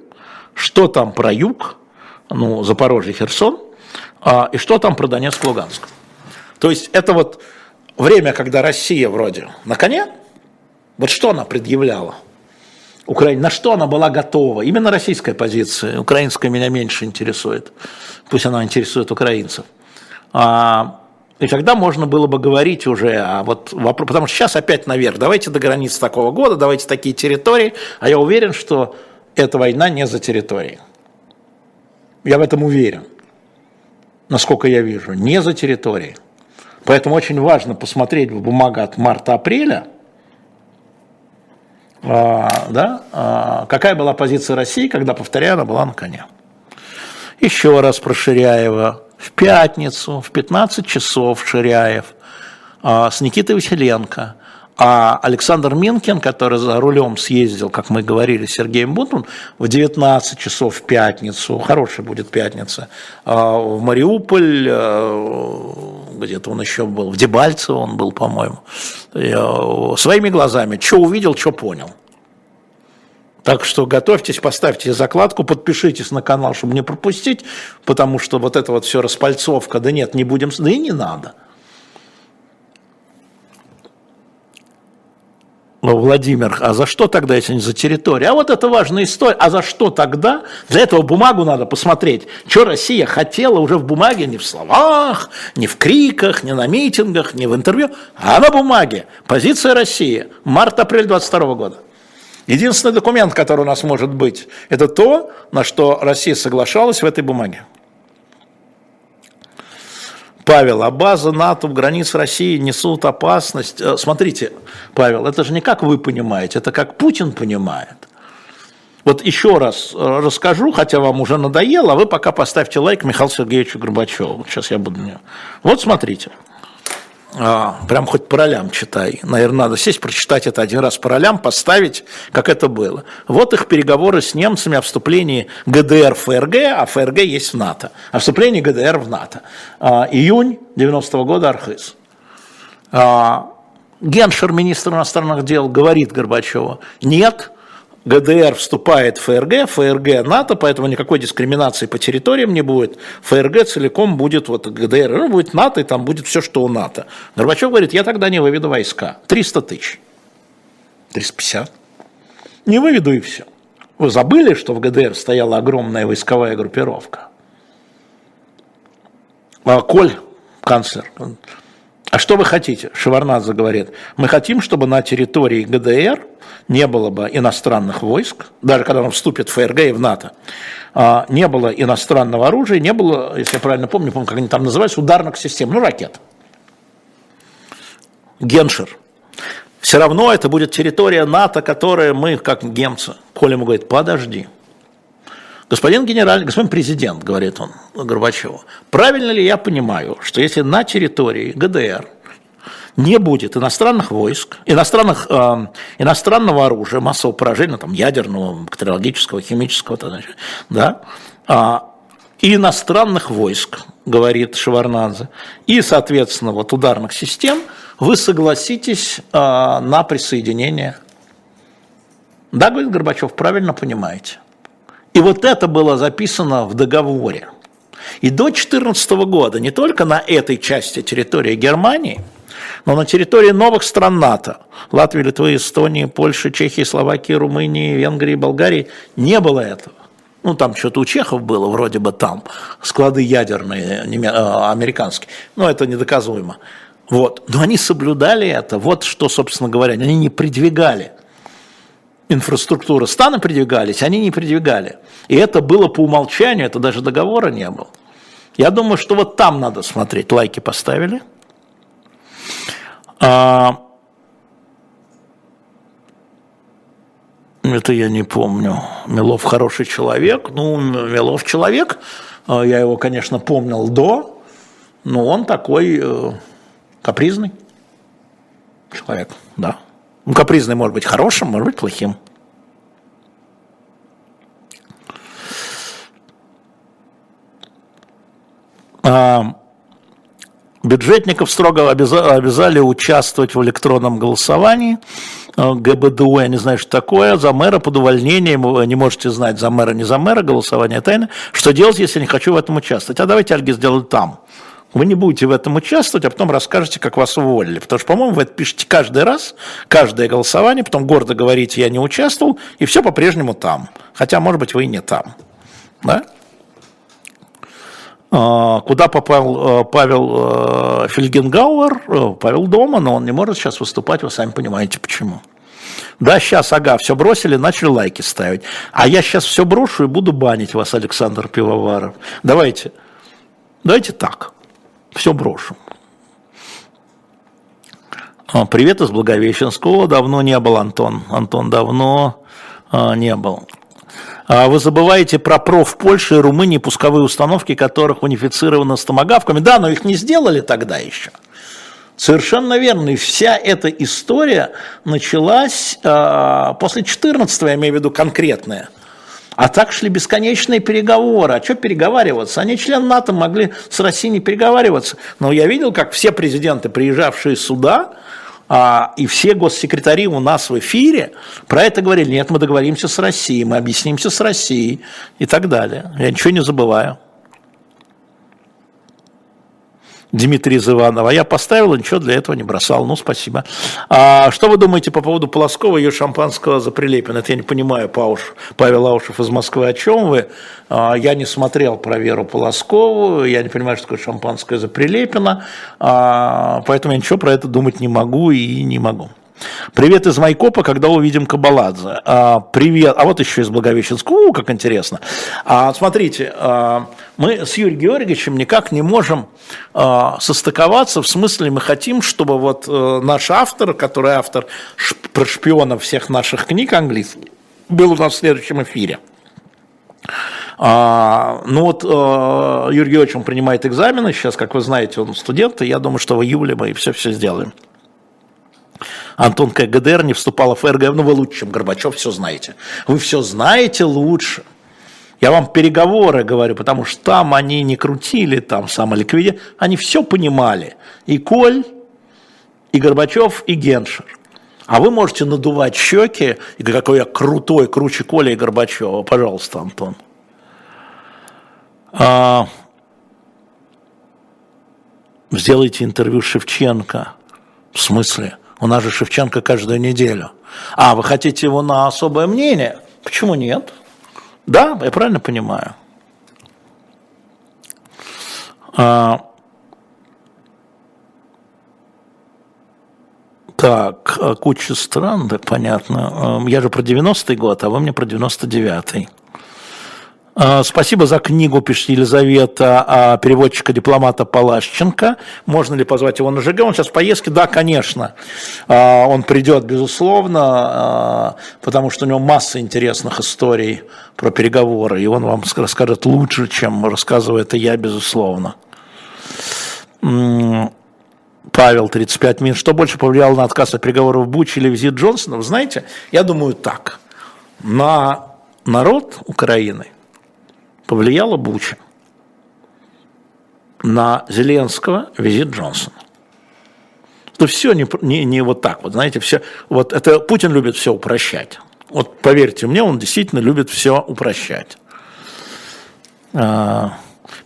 что там про юг, ну, Запорожье, Херсон, а, и что там про Донецк, Луганск. То есть, это вот время, когда Россия вроде на коне, вот что она предъявляла? Украине, на что она была готова? Именно российская позиция. Украинская меня меньше интересует. Пусть она интересует украинцев. А, и тогда можно было бы говорить уже, а вот вопрос, потому что сейчас опять наверх, давайте до границ такого года, давайте такие территории, а я уверен, что эта война не за территорией. Я в этом уверен, насколько я вижу, не за территорией. Поэтому очень важно посмотреть в бумагу от марта-апреля, а, да, а, какая была позиция России, когда, повторяю, она была на коне. Еще раз про Ширяева. в пятницу в 15 часов Ширяев а, с Никитой Василенко – а Александр Минкин, который за рулем съездил, как мы говорили, с Сергеем Бутман, в 19 часов в пятницу, хорошая будет пятница, а, в Мариуполь, а, где-то он еще был, в Дебальцево он был, по-моему, а, своими глазами, что увидел, что понял. Так что готовьтесь, поставьте закладку, подпишитесь на канал, чтобы не пропустить, потому что вот это вот все распальцовка, да нет, не будем, да и не надо – Владимир, а за что тогда, если не за территорию? А вот это важная история. А за что тогда? Для этого бумагу надо посмотреть, что Россия хотела уже в бумаге, не в словах, не в криках, не на митингах, не в интервью, а на бумаге. Позиция России. Март-апрель 22 года. Единственный документ, который у нас может быть, это то, на что Россия соглашалась в этой бумаге. Павел, а база НАТО в границ России несут опасность. Э, смотрите, Павел, это же не как вы понимаете, это как Путин понимает. Вот еще раз э, расскажу, хотя вам уже надоело, а вы пока поставьте лайк Михаилу Сергеевичу Горбачеву. Сейчас я буду... Вот смотрите. А, прям хоть по ролям читай. Наверное, надо сесть, прочитать это один раз по ролям, поставить, как это было. Вот их переговоры с немцами о вступлении ГДР в ФРГ, а ФРГ есть в НАТО. О вступлении ГДР в НАТО. А, июнь 90 -го года Архыз. А, Геншер, министр иностранных дел, говорит Горбачеву, нет, ГДР вступает в ФРГ, ФРГ НАТО, поэтому никакой дискриминации по территориям не будет. ФРГ целиком будет вот ГДР, ну, будет НАТО, и там будет все, что у НАТО. Горбачев говорит, я тогда не выведу войска. 300 тысяч. 350. Не выведу и все. Вы забыли, что в ГДР стояла огромная войсковая группировка? А Коль, канцлер, а что вы хотите? Шеварнадзе говорит, мы хотим, чтобы на территории ГДР не было бы иностранных войск, даже когда он вступит в ФРГ и в НАТО, а, не было иностранного оружия, не было, если я правильно помню, помню, как они там называются, ударных систем, ну, ракет. Геншер. Все равно это будет территория НАТО, которая мы, как немцы. Коля ему говорит, подожди. Господин генеральный, господин президент, говорит он Горбачеву, правильно ли я понимаю, что если на территории ГДР не будет иностранных войск, иностранных, э, иностранного оружия, массового поражения, там, ядерного, бактериологического, химического, да, э, и иностранных войск, говорит Шеварнадзе, и, соответственно, вот ударных систем, вы согласитесь э, на присоединение. Да, говорит Горбачев, правильно понимаете. И вот это было записано в договоре. И до 2014 года не только на этой части территории Германии, но на территории новых стран НАТО, Латвии, Литвы, Эстонии, Польши, Чехии, Словакии, Румынии, Венгрии, Болгарии, не было этого. Ну, там что-то у чехов было, вроде бы там, склады ядерные, э, американские, но это недоказуемо. Вот. Но они соблюдали это, вот что, собственно говоря, они не придвигали инфраструктуру станы придвигались, они не придвигали. И это было по умолчанию, это даже договора не было. Я думаю, что вот там надо смотреть. Лайки поставили. А, это я не помню. Милов хороший человек. Ну, Милов человек. А, я его, конечно, помнил до, но он такой э, капризный человек, да. Ну, капризный может быть хорошим, может быть плохим. А, бюджетников строго обязали участвовать в электронном голосовании. А, ГБДУ, я не знаю, что такое, за мэра под увольнением, вы не можете знать, за мэра, не за мэра, голосование тайно. Что делать, если не хочу в этом участвовать? А давайте, Альги, сделаю там. Вы не будете в этом участвовать, а потом расскажете, как вас уволили. Потому что, по-моему, вы это пишете каждый раз, каждое голосование, потом гордо говорите, я не участвовал, и все по-прежнему там. Хотя, может быть, вы и не там. Да? А, куда попал э, Павел э, Фельгенгауэр? Э, Павел дома, но он не может сейчас выступать, вы сами понимаете почему. Да, сейчас, ага, все бросили, начали лайки ставить. А я сейчас все брошу и буду банить вас, Александр Пивоваров. Давайте, давайте так все брошу. А, привет из Благовещенского. Давно не был, Антон. Антон, давно а, не был. А вы забываете про проф Польши и Румынии пусковые установки, которых унифицированы с томогавками. Да, но их не сделали тогда еще. Совершенно верно. И вся эта история началась э, после 14 я имею в виду конкретная. А так шли бесконечные переговоры. А что переговариваться? Они члены НАТО могли с Россией не переговариваться. Но я видел, как все президенты, приезжавшие сюда, а, и все госсекретари у нас в эфире про это говорили. Нет, мы договоримся с Россией, мы объяснимся с Россией и так далее. Я ничего не забываю. Дмитрий из Иванова. Я поставил, ничего для этого не бросал. Ну, спасибо. А что вы думаете по поводу Полоскова и ее шампанского за Прилепина? Это я не понимаю, Пауш, Павел Аушев из Москвы, о чем вы? А, я не смотрел про Веру Полоскову, я не понимаю, что такое шампанское за Прилепина, а, поэтому я ничего про это думать не могу и не могу. Привет из Майкопа, когда увидим Кабаладзе. А, привет. А вот еще из Благовещенска. У, как интересно. А, смотрите, а, мы с Юрием Георгиевичем никак не можем а, состыковаться. В смысле, мы хотим, чтобы вот а, наш автор, который автор шп- про шпионов всех наших книг английских, был у нас в следующем эфире. А, ну вот а, Юрий Георгиевич, он принимает экзамены сейчас, как вы знаете, он студент, и я думаю, что в июле мы все-все сделаем. Антон К. ГДР не вступала в ФРГ, ну вы лучше, чем Горбачев, все знаете. Вы все знаете лучше. Я вам переговоры говорю, потому что там они не крутили, там самоликвидировали, они все понимали. И Коль, и Горбачев, и Геншер. А вы можете надувать щеки, и какой я крутой, круче Коля и Горбачева. Пожалуйста, Антон. А, сделайте интервью Шевченко. В смысле? У нас же Шевченко каждую неделю. А, вы хотите его на особое мнение? Почему нет? Да, я правильно понимаю. А, так, а куча стран, да, понятно. Я же про 90-й год, а вы мне про 99-й. А, спасибо за книгу, пишет Елизавета, а, переводчика-дипломата Палащенко. Можно ли позвать его на ЖГ? Он сейчас в поездке? Да, конечно. А, он придет, безусловно, потому что у него масса интересных историй про переговоры, и он вам расскажет лучше, чем рассказываю это я, безусловно. Павел, 35 минут. Что больше повлияло на отказ от переговоров в Буче или визит Джонсона? Вы знаете, я думаю так. На народ Украины повлияла Буча на Зеленского визит Джонсона. Это все не, не, не вот так вот, знаете, все, вот это Путин любит все упрощать. Вот поверьте мне, он действительно любит все упрощать. А,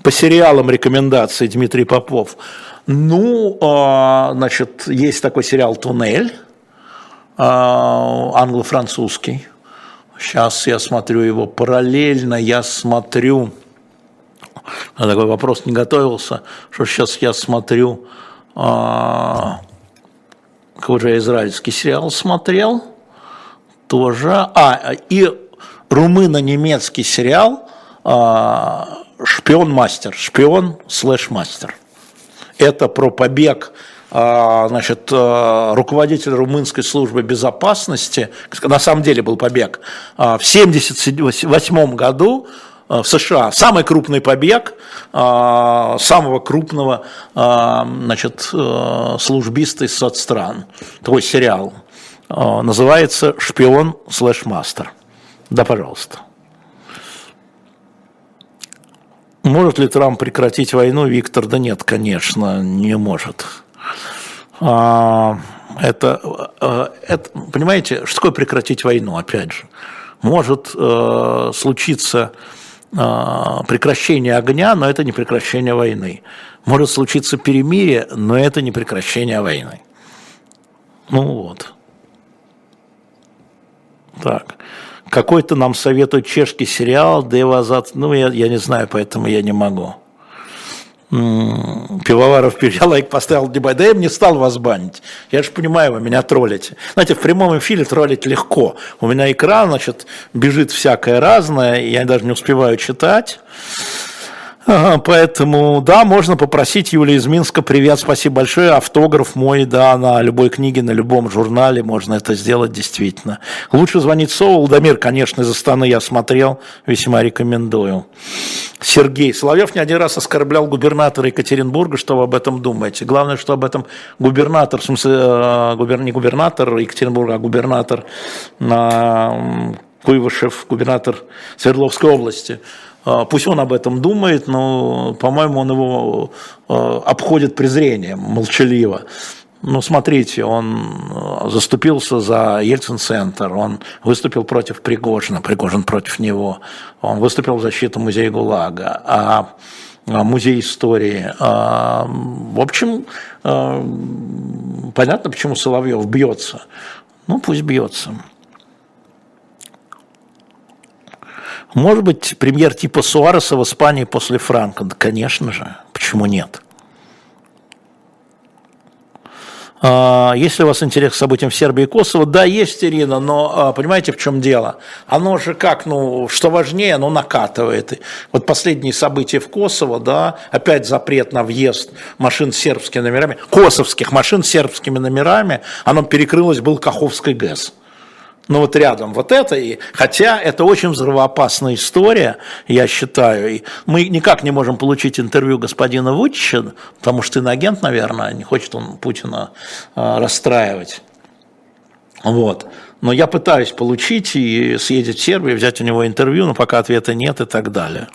по сериалам рекомендации Дмитрий Попов. Ну, а, значит, есть такой сериал «Туннель», а, англо-французский Сейчас я смотрю его параллельно, я смотрю, на такой вопрос не готовился, что сейчас я смотрю, а, какой же я израильский сериал смотрел, тоже, а, и румыно-немецкий сериал а, «Шпион-мастер», «Шпион слэш-мастер». Это про побег значит, а, руководитель румынской службы безопасности, на самом деле был побег, а, в 1978 году в США. Самый крупный побег самого крупного значит, службиста из соцстран. Такой сериал. Называется «Шпион слэш мастер». Да, пожалуйста. Может ли Трамп прекратить войну, Виктор? Да нет, конечно, не может. А, это, э, это, понимаете, что такое прекратить войну, опять же? Может э, случиться э, прекращение огня, но это не прекращение войны. Может случиться перемирие, но это не прекращение войны. Ну вот. Так. Какой-то нам советует чешский сериал Девазат. Ну, я, я не знаю, поэтому я не могу. Пивоваров я лайк поставил да я не стал вас банить. Я же понимаю, вы меня троллите. Знаете, в прямом эфире троллить легко. У меня экран, значит, бежит всякое разное, я даже не успеваю читать. Поэтому, да, можно попросить Юлия из Минска, привет, спасибо большое, автограф мой, да, на любой книге, на любом журнале можно это сделать действительно. Лучше звонить Сову, Алдамир, конечно, из Астаны я смотрел, весьма рекомендую. Сергей Соловьев не один раз оскорблял губернатора Екатеринбурга, что вы об этом думаете? Главное, что об этом губернатор, в смысле, э, губер, не губернатор Екатеринбурга, а губернатор Куйвышев, губернатор Свердловской области, а, пусть он об этом думает, но, по-моему, он его а, обходит презрением, молчаливо. Ну, смотрите, он а, заступился за Ельцин-центр, он выступил против Пригожина, Пригожин против него, он выступил в защиту музея ГУЛАГа, а музей истории. В общем, понятно, почему Соловьев бьется. Ну, пусть бьется. Может быть, премьер типа Суареса в Испании после Франка? Да, конечно же. Почему нет? А, есть ли у вас интерес к событиям в Сербии и Косово? Да, есть, Ирина, но а, понимаете, в чем дело? Оно же как, ну, что важнее, оно накатывает. Вот последние события в Косово, да, опять запрет на въезд машин с сербскими номерами, косовских машин с сербскими номерами, оно перекрылось, был Каховский ГЭС ну вот рядом вот это, и, хотя это очень взрывоопасная история, я считаю, и мы никак не можем получить интервью господина Вучича, потому что иноагент, наверное, не хочет он Путина э, расстраивать. Вот. Но я пытаюсь получить и съездить в Сербию, взять у него интервью, но пока ответа нет и так далее.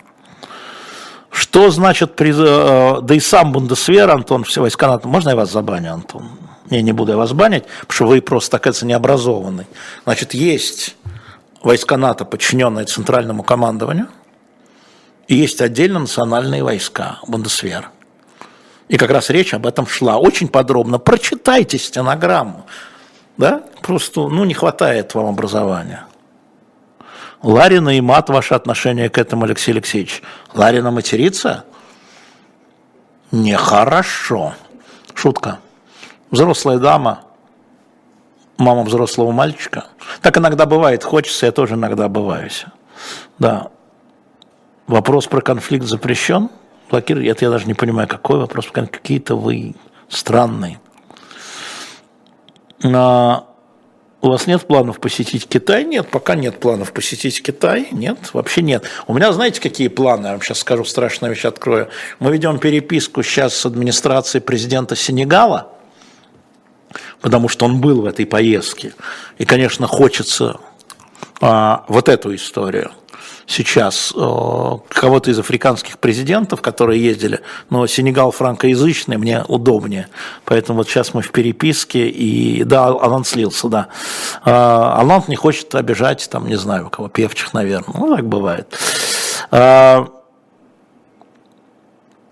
Что значит, э, да и сам Бундесвер, Антон, все войска НАТО, можно я вас забаню, Антон? Я не буду вас банить, потому что вы просто, кажется, необразованный. Значит, есть войска НАТО, подчиненные центральному командованию, и есть отдельно национальные войска, Бундесвер. И как раз речь об этом шла очень подробно. Прочитайте стенограмму. Да? Просто ну, не хватает вам образования. Ларина и мат, ваше отношение к этому, Алексей Алексеевич. Ларина матерится? Нехорошо. Шутка взрослая дама, мама взрослого мальчика. Так иногда бывает, хочется, я тоже иногда бываюсь. Да. Вопрос про конфликт запрещен? Блокировать? Это я даже не понимаю, какой вопрос. Какие-то вы странные. А у вас нет планов посетить Китай? Нет, пока нет планов посетить Китай. Нет, вообще нет. У меня, знаете, какие планы? Я вам сейчас скажу страшную вещь, открою. Мы ведем переписку сейчас с администрацией президента Сенегала – потому что он был в этой поездке. И, конечно, хочется а, вот эту историю сейчас а, кого-то из африканских президентов, которые ездили, но Сенегал франкоязычный, мне удобнее. Поэтому вот сейчас мы в переписке, и да, Алан слился, да. А, Алан не хочет обижать, там, не знаю, кого, певчих, наверное. Ну, так бывает.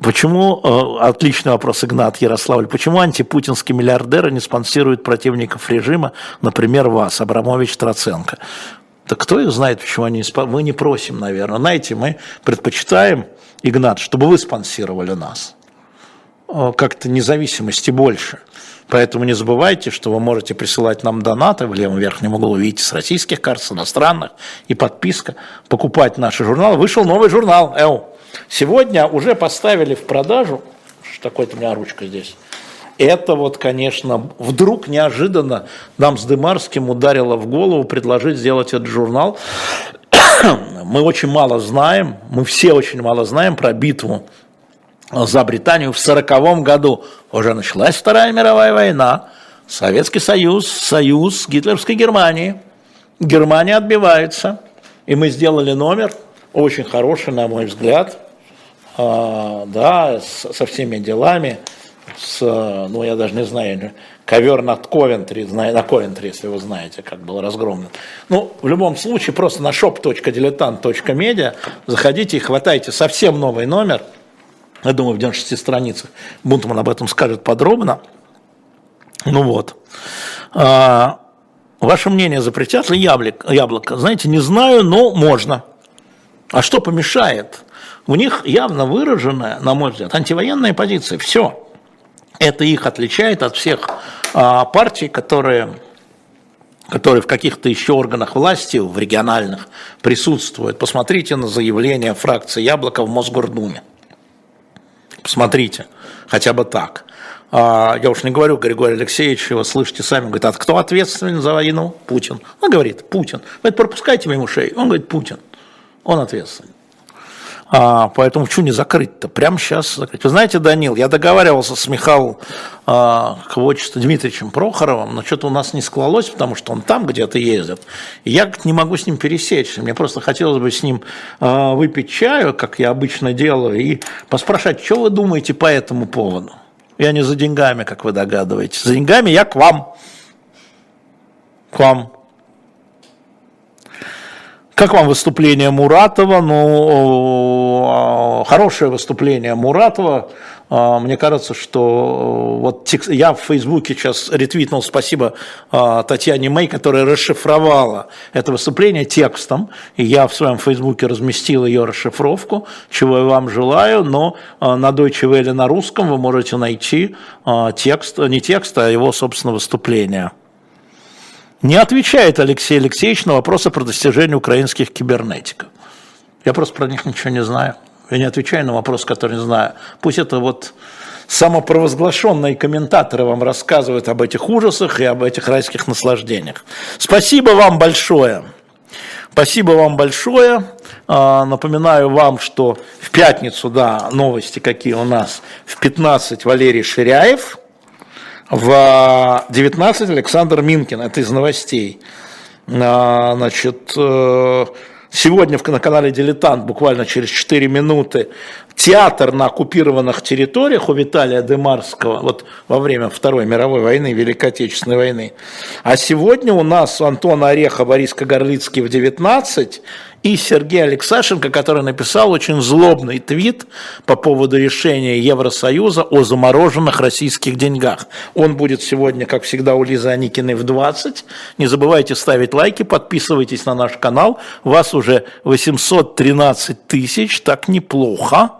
Почему, э, отличный вопрос, Игнат Ярославль, почему антипутинские миллиардеры не спонсируют противников режима, например, вас, Абрамович Троценко? Да кто их знает, почему они не спонсируют? Мы не просим, наверное. Знаете, мы предпочитаем, Игнат, чтобы вы спонсировали нас. Как-то независимости больше. Поэтому не забывайте, что вы можете присылать нам донаты в левом верхнем углу, видите, с российских карт, с иностранных, и подписка, покупать наши журналы. Вышел новый журнал, ЭУ. Сегодня уже поставили в продажу, что такое-то у меня ручка здесь, это вот, конечно, вдруг неожиданно нам с Дымарским ударило в голову предложить сделать этот журнал. <coughs> Мы очень мало знаем, мы все очень мало знаем про битву за Британию в 1940 году. Уже началась Вторая мировая война, Советский Союз, союз гитлеровской Германии. Германия отбивается. И мы сделали номер, очень хороший, на мой взгляд, да, с, со всеми делами, с, ну, я даже не знаю, ковер над Ковентри, на Ковентри, если вы знаете, как был разгромлен. Ну, в любом случае, просто на shop.diletant.media заходите и хватайте совсем новый номер, я думаю, в 96 страницах Бунтман об этом скажет подробно. Ну вот. А, ваше мнение, запретят ли яблок, яблоко? Знаете, не знаю, но можно. А что помешает? У них явно выраженная, на мой взгляд, антивоенная позиция. Все. Это их отличает от всех а, партий, которые, которые в каких-то еще органах власти, в региональных, присутствуют. Посмотрите на заявление фракции Яблоко в Мосгордуме. Посмотрите, хотя бы так. А, я уж не говорю, Григорий Алексеевич, вы слышите сами, говорит, а кто ответственен за войну? Путин. Он говорит, Путин. Вы говорит, пропускайте мимо ушей. Он говорит, Путин. Он ответственен. А, поэтому что не закрыть-то? Прямо сейчас закрыть. Вы знаете, Данил, я договаривался с Михаилом а, Дмитриевичем Прохоровым, но что-то у нас не склалось, потому что он там где-то ездит. И я не могу с ним пересечься. Мне просто хотелось бы с ним а, выпить чаю, как я обычно делаю, и поспрашать, что вы думаете по этому поводу. Я не за деньгами, как вы догадываетесь. За деньгами я к вам. К вам. Как вам выступление Муратова? Ну, хорошее выступление Муратова. А, мне кажется, что вот я в Фейсбуке сейчас ретвитнул, спасибо а, Татьяне Мэй, которая расшифровала это выступление текстом, и я в своем Фейсбуке разместил ее расшифровку, чего я вам желаю, но а, на Deutsche Welle на русском вы можете найти текст, не текст, а его, собственно, выступление. Не отвечает Алексей Алексеевич на вопросы про достижения украинских кибернетиков. Я просто про них ничего не знаю. Я не отвечаю на вопрос, который не знаю. Пусть это вот самопровозглашенные комментаторы вам рассказывают об этих ужасах и об этих райских наслаждениях. Спасибо вам большое. Спасибо вам большое. А, напоминаю вам, что в пятницу, да, новости какие у нас, в 15 Валерий Ширяев – в 19 Александр Минкин, это из новостей. А, значит, э, сегодня на канале «Дилетант» буквально через 4 минуты театр на оккупированных территориях у Виталия Демарского, вот во время Второй мировой войны, Великой Отечественной войны. А сегодня у нас Антон Ореха, Борис Кагарлицкий в 19 и Сергей Алексашенко, который написал очень злобный твит по поводу решения Евросоюза о замороженных российских деньгах. Он будет сегодня, как всегда, у Лизы Аникиной в 20. Не забывайте ставить лайки, подписывайтесь на наш канал. Вас уже 813 тысяч, так неплохо.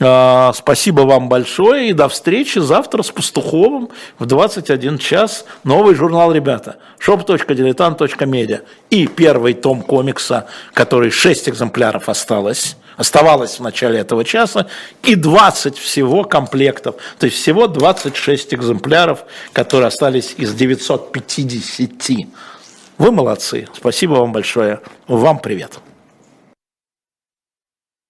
А, спасибо вам большое и до встречи завтра с Пастуховым в 21 час. Новый журнал, ребята, shop.diletant.media. И первый том комикса, который 6 экземпляров осталось, оставалось в начале этого часа, и 20 всего комплектов. То есть всего 26 экземпляров, которые остались из 950. Вы молодцы. Спасибо вам большое. Вам привет.